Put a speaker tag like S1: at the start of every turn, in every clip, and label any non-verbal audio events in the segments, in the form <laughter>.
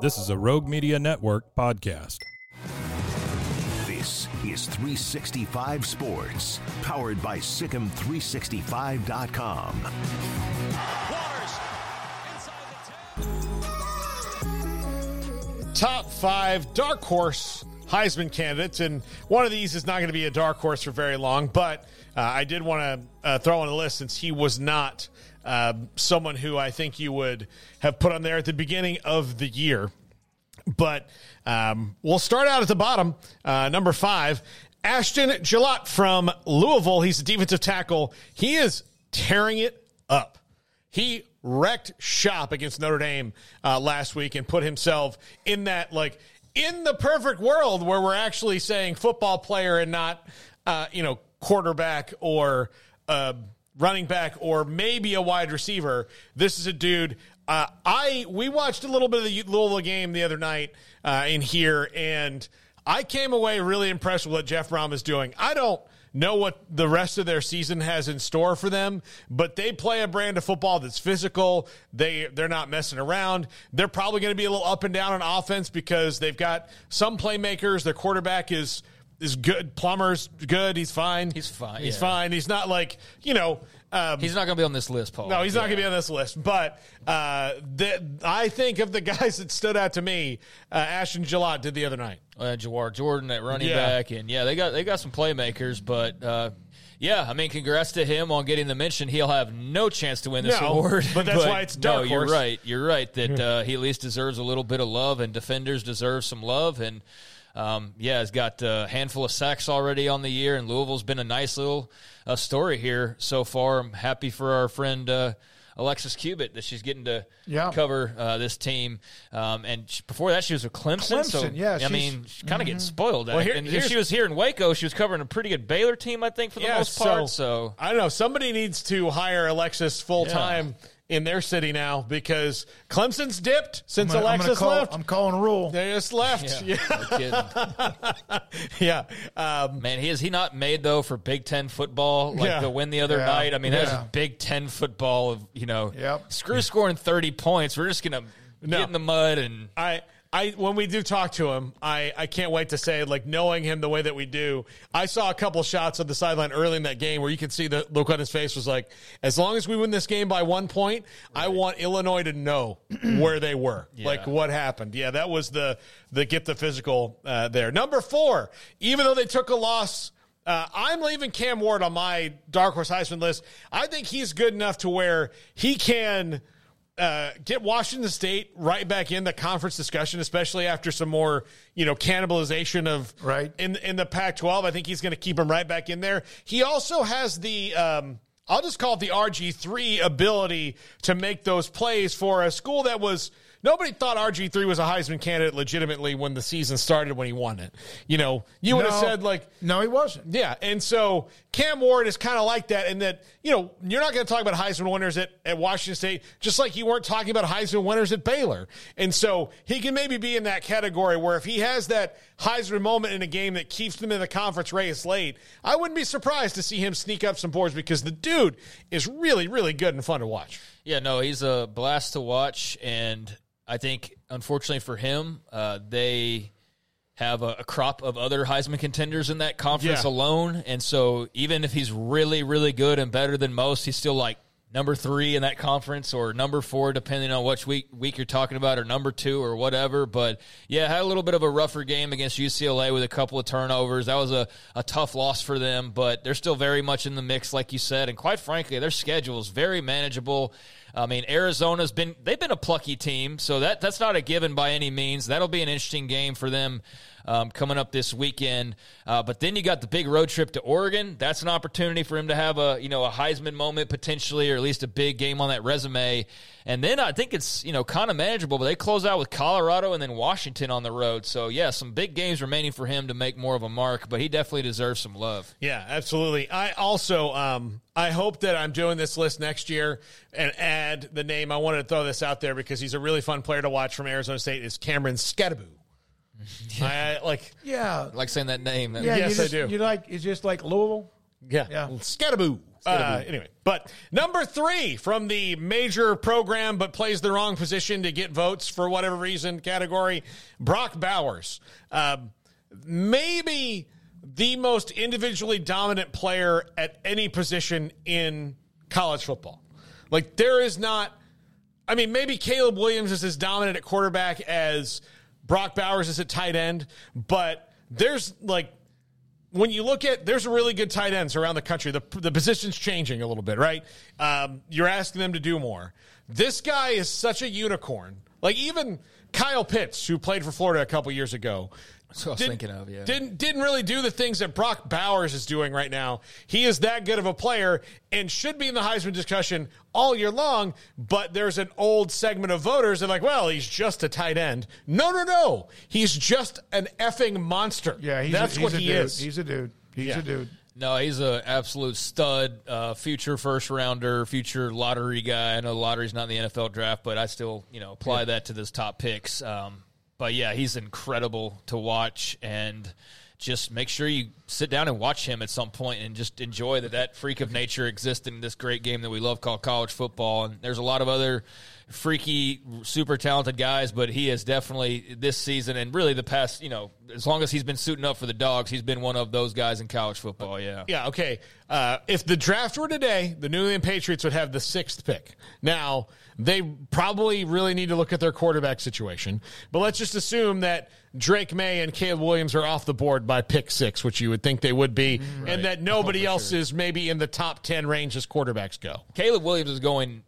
S1: This is a Rogue Media Network podcast.
S2: This is 365 Sports, powered by SicEm365.com.
S3: Top five dark horse Heisman candidates, and one of these is not going to be a dark horse for very long, but uh, I did want to uh, throw on a list since he was not uh, someone who I think you would have put on there at the beginning of the year. But um, we'll start out at the bottom, uh, number five. Ashton Gillotte from Louisville. He's a defensive tackle. He is tearing it up. He wrecked shop against Notre Dame uh, last week and put himself in that, like, in the perfect world where we're actually saying football player and not, uh, you know, quarterback or uh, running back or maybe a wide receiver. This is a dude. Uh, I we watched a little bit of the Louisville game the other night uh, in here, and I came away really impressed with what Jeff Brohm is doing. I don't know what the rest of their season has in store for them, but they play a brand of football that's physical. They they're not messing around. They're probably going to be a little up and down on offense because they've got some playmakers. Their quarterback is is good. Plummer's good. He's fine.
S4: He's fine.
S3: He's
S4: yeah.
S3: fine. He's not like you know. Um,
S4: He's not going to be on this list, Paul.
S3: no, he's not going to be on this list. But uh, the, I think of the <laughs> guys that stood out to me, uh, Ashton Gillotte did the other night.
S4: uh, Jawhar Jordan at running
S3: Yeah.
S4: back, and yeah, they got they got some playmakers, but uh, yeah, I mean, congrats to him on getting the mention. He'll have no chance to win this
S3: No,
S4: award,
S3: but that's why it's <laughs> dark
S4: No, you're
S3: horse.
S4: right. You're right that <laughs> uh, he at least deserves a little bit of love, and defenders deserve some love, and. Um, yeah, he's got a handful of sacks already on the year, and Louisville's been a nice little uh, story here so far. I'm happy for our friend uh, Alexis Cubitt that she's getting to
S5: Yeah.
S4: cover uh, this team. Um, and she, before that, she was with Clemson. so
S5: yeah,
S4: I mean, she's kind of getting spoiled.
S3: Well, here-
S4: and if she was here in Waco, she was covering a pretty good Baylor team, I think, for the
S3: Yeah,
S4: most part. So,
S3: I don't know. Somebody needs to hire Alexis full time in their city now because Clemson's dipped since
S5: I'm gonna- I'm
S3: Alexis
S5: call-
S3: left.
S5: I'm calling rule.
S3: they just left.
S4: yeah,
S3: Yeah,
S4: no <laughs>
S3: yeah. Um,
S4: man, he is he not made though for Big Ten football like
S3: Yeah.
S4: the win the other
S5: Yeah.
S4: night? I mean,
S5: Yeah.
S4: that's Big Ten football. Of you know,
S5: Yep.
S4: screw scoring thirty points. We're just gonna
S3: No.
S4: get in the mud and
S3: I. I when we do talk to him, I, I can't wait to say like knowing him the way that we do. I saw a couple shots of the sideline early in that game where you could see the look on his face was like, as long as we win this game by one point, I want Illinois to know <clears throat> where they were, like what happened. Yeah, that was the the get the physical uh, there. Number four, even though they took a loss. Uh, I'm leaving Cam Ward on my dark horse Heisman list. I think he's good enough to where he can uh, get Washington State right back in the conference discussion, especially after some more, you know, cannibalization of
S5: Right.
S3: in in the Pac-12. I think he's going to keep him right back in there. He also has the. Um, I'll just call it the RG3 ability to make those plays for a school that was nobody thought RG3 was a Heisman candidate legitimately when the season started when he won it. You know, you would have said like
S5: No, he wasn't.
S3: yeah, and so Cam Ward is kind of like that, in that you know you're not going to talk about Heisman winners at, at Washington State, just like you weren't talking about Heisman winners at Baylor, and so he can maybe be in that category where if he has that Heisman moment in a game that keeps them in the conference race late, I wouldn't be surprised to see him sneak up some boards because the dude is really, really good and fun to watch.
S4: Yeah, no, he's a blast to watch, and I think unfortunately for him, uh, they have a, a crop of other Heisman contenders in that conference
S3: Yeah.
S4: alone, and so even if he's really, really good and better than most, he's still like number three in that conference or number four, depending on which week week you're talking about, or number two or whatever. But yeah, had a little bit of a rougher game against UCLA with a couple of turnovers. That was a, a tough loss for them, but they're still very much in the mix, like you said. And quite frankly, their schedule is very manageable. I mean, Arizona's been they've been a plucky team, so that that's not a given by any means. That'll be an interesting game for them um, coming up this weekend. Uh, but then you got the big road trip to Oregon. That's an opportunity for him to have a you know a Heisman moment potentially, or at least a big game on that resume. And then I think it's you know kind of manageable. But they close out with Colorado and then Washington on the road. So yeah, some big games remaining for him to make more of a mark. But he definitely deserves some love.
S3: Yeah, absolutely. I also um, I hope that I'm doing this list next year and add the name. I wanted to throw this out there because he's a really fun player to watch from Arizona State. Is Cameron Skattebo. <laughs> I like
S5: Yeah.
S4: Like saying that name.
S5: Yeah,
S3: Yes,
S5: you
S3: I
S5: just,
S3: do.
S5: You like it's just like Louisville.
S3: Yeah.
S5: Yeah.
S3: Skattebo. Uh, anyway, but number three from the major program, but plays the wrong position to get votes for whatever reason category, Brock Bowers. Uh, maybe the most individually dominant player at any position in college football. Like, there is not, I mean, maybe Caleb Williams is as dominant at quarterback as Brock Bowers is a tight end, but there's like, when you look at there's a really good tight ends around the country. The the position's changing a little bit, right? Um, you're asking them to do more. This guy is such a unicorn. Like even Kyle Pitts, who played for Florida a couple years ago,
S4: That's what I was
S3: didn't-
S4: thinking of, yeah.
S3: Didn't didn't really do the things that Brock Bowers is doing right now. He is that good of a player and should be in the Heisman discussion all year long. But there's an old segment of voters that are like, well, he's just a tight end. No, no, no. He's just an effing monster.
S5: Yeah, he's
S3: that's
S5: a, he's
S3: what
S5: a
S3: he
S5: dude.
S3: is.
S5: He's a dude. He's
S3: Yeah.
S5: a dude.
S4: No, he's an absolute stud, uh, future first rounder, future lottery guy. I know the lottery's not in the NFL draft, but I still, you know, apply that to those top picks. Um, but yeah, he's incredible to watch, and just make sure you sit down and watch him at some point, and just enjoy that that freak of nature exists in this great game that we love called college football. And there's a lot of other freaky, super talented guys, but he is definitely this season and really the past, you know, as long as he's been suiting up for the dogs, he's been one of those guys in college football. Yeah.
S3: Yeah, okay. Uh, if the draft were today, the New England Patriots would have the sixth pick. Now, they probably really need to look at their quarterback situation, but let's just assume that Drake Maye and Caleb Williams are off the board by pick six, which you would think they would be, and that nobody else is maybe in the top 10 range as quarterbacks go.
S4: Caleb Williams is going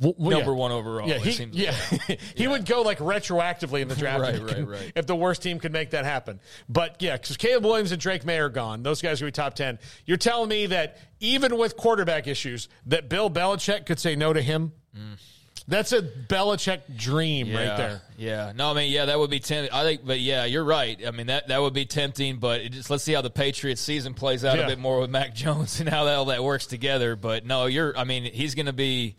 S3: well,
S4: number
S3: yeah.
S4: one overall.
S3: Yeah,
S4: it
S3: he,
S4: seems
S3: yeah. <laughs> he would go like retroactively in the draft
S4: Right,
S3: if,
S4: right,
S3: if the worst team could make that happen. But yeah, because Caleb Williams and Drake Maye are gone. Those guys are going to be top 10. You're telling me that even with quarterback issues, that Bill Belichick could say no to him? Mm. That's a Belichick dream
S4: yeah,
S3: right there.
S4: Yeah. No, I mean, yeah, that would be tempting. I think, but yeah, you're right. I mean, that that would be tempting. But it just, let's see how the Patriots season plays out
S3: Yeah.
S4: a bit more with Mac <laughs> Jones and how that, all that works together. But no, you're. I mean, he's going to be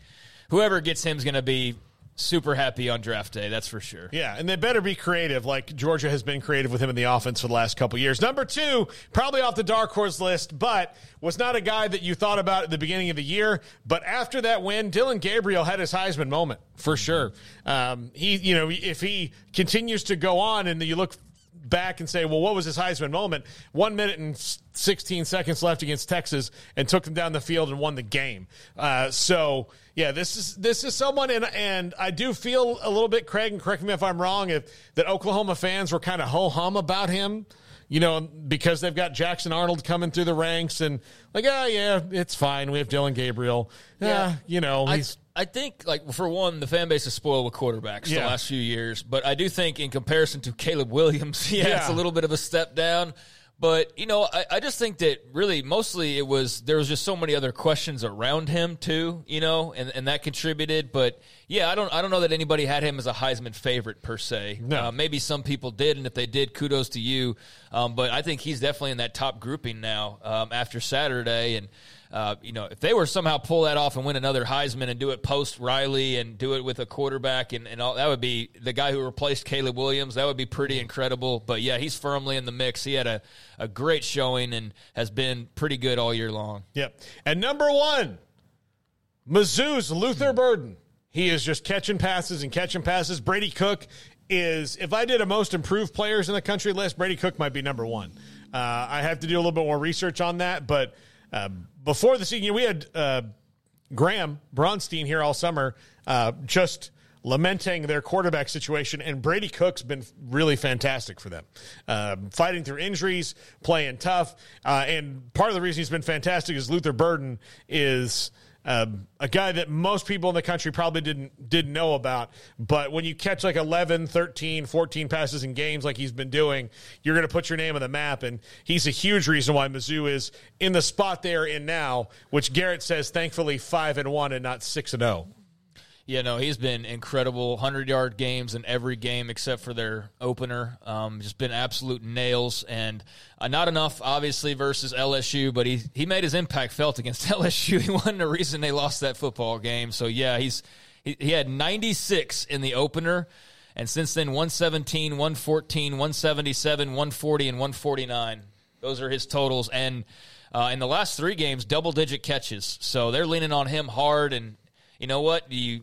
S4: whoever gets him is going to be super happy on draft day. That's for sure.
S3: Yeah, and they better be creative, like Georgia has been creative with him in the offense for the last couple years. Number two, probably off the dark horse list, but was not a guy that you thought about at the beginning of the year. But after that win, Dillon Gabriel had his Heisman moment for sure. Um, he, you know, if he continues to go on, and you look back and say, well, what was his Heisman moment? One minute and 16 seconds left against Texas and took them down the field and won the game. Uh, so yeah, this is this is someone, and and I do feel a little bit, Craig, and correct me if I'm wrong, if that Oklahoma fans were kind of ho hum about him. You know, because they've got Jackson Arnold coming through the ranks and like, ah, yeah, it's fine. We have Dillon Gabriel. Yeah, you know,
S4: I,
S3: he's
S4: I think, like, for one, the fan base is spoiled with quarterbacks
S3: Yeah.
S4: the last few years. But I do think, in comparison to Caleb Williams, <laughs> yeah, it's a little bit of a step down. But, you know, I, I just think that really mostly it was, there was just so many other questions around him, too, you know, and, and that contributed. But, yeah, I don't, I don't know that anybody had him as a Heisman favorite, per se.
S3: No.
S4: Uh, maybe some people did, and if they did, kudos to you. Um, but I think he's definitely in that top grouping now um, after Saturday. And, uh, you know, if they were somehow pull that off and win another Heisman and do it post Riley and do it with a quarterback and, and all, that would be the guy who replaced Caleb Williams. That would be pretty incredible. But yeah, he's firmly in the mix. He had a, a great showing and has been pretty good all year long.
S3: Yep. And number one, Mizzou's Luther Burden. He is just catching passes and catching passes. Brady Cook is, if I did a most improved players in the country list, Brady Cook might be number one. Uh, I have to do a little bit more research on that. But uh, before the season, we had uh, Graham Bronstein here all summer, uh, just lamenting their quarterback situation, and Brady Cook's been really fantastic for them, um, fighting through injuries, playing tough, uh, and part of the reason he's been fantastic is Luther Burden is. Um, a guy that most people in the country probably didn't didn't know about. But when you catch like 11, 13, 14 passes in games like he's been doing, you're going to put your name on the map. And he's a huge reason why Mizzou is in the spot they're in now, which Garrett says, thankfully, 5 and 1 and not 6 and 0.
S4: Yeah, no, he's been incredible. Hundred yard games in every game except for their opener. Um, just been absolute nails, and uh, not enough, obviously, versus LSU. But he he made his impact felt against <laughs> LSU. He wasn't the reason they lost that football game. So yeah, he's he, he had 96 in the opener, and since then 117, 114, 177, 140, and 149. Those are his totals, and. Uh, in the last three games, double digit catches. So they're leaning on him hard. And you know what? You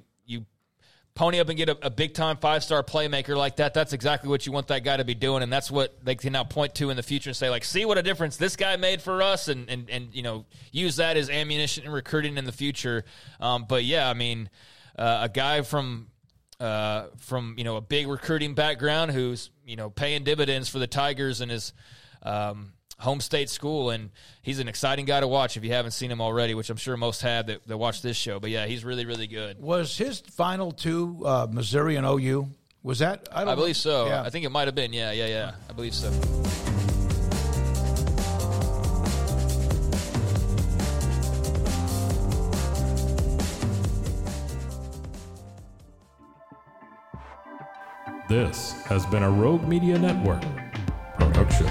S4: pony up and get a, a big time five star playmaker like that, that's exactly what you want that guy to be doing. And that's what they can now point to in the future and say, like, see what a difference this guy made for us and, and, and you know, use that as ammunition and recruiting in the future. Um, but yeah, I mean, uh, a guy from, uh, from, you know, a big recruiting background who's, you know, paying dividends for the Tigers and is, um, home state school, and he's an exciting guy to watch if you haven't seen him already, which I'm sure most have that, that watch this show. But yeah, he's really, really good.
S5: Was his final two uh, Missouri and OU? Was that?
S4: I, I believe so. Yeah. I think it might have been. Yeah, yeah, yeah. I believe so.
S1: This has been a Rogue Media Network production.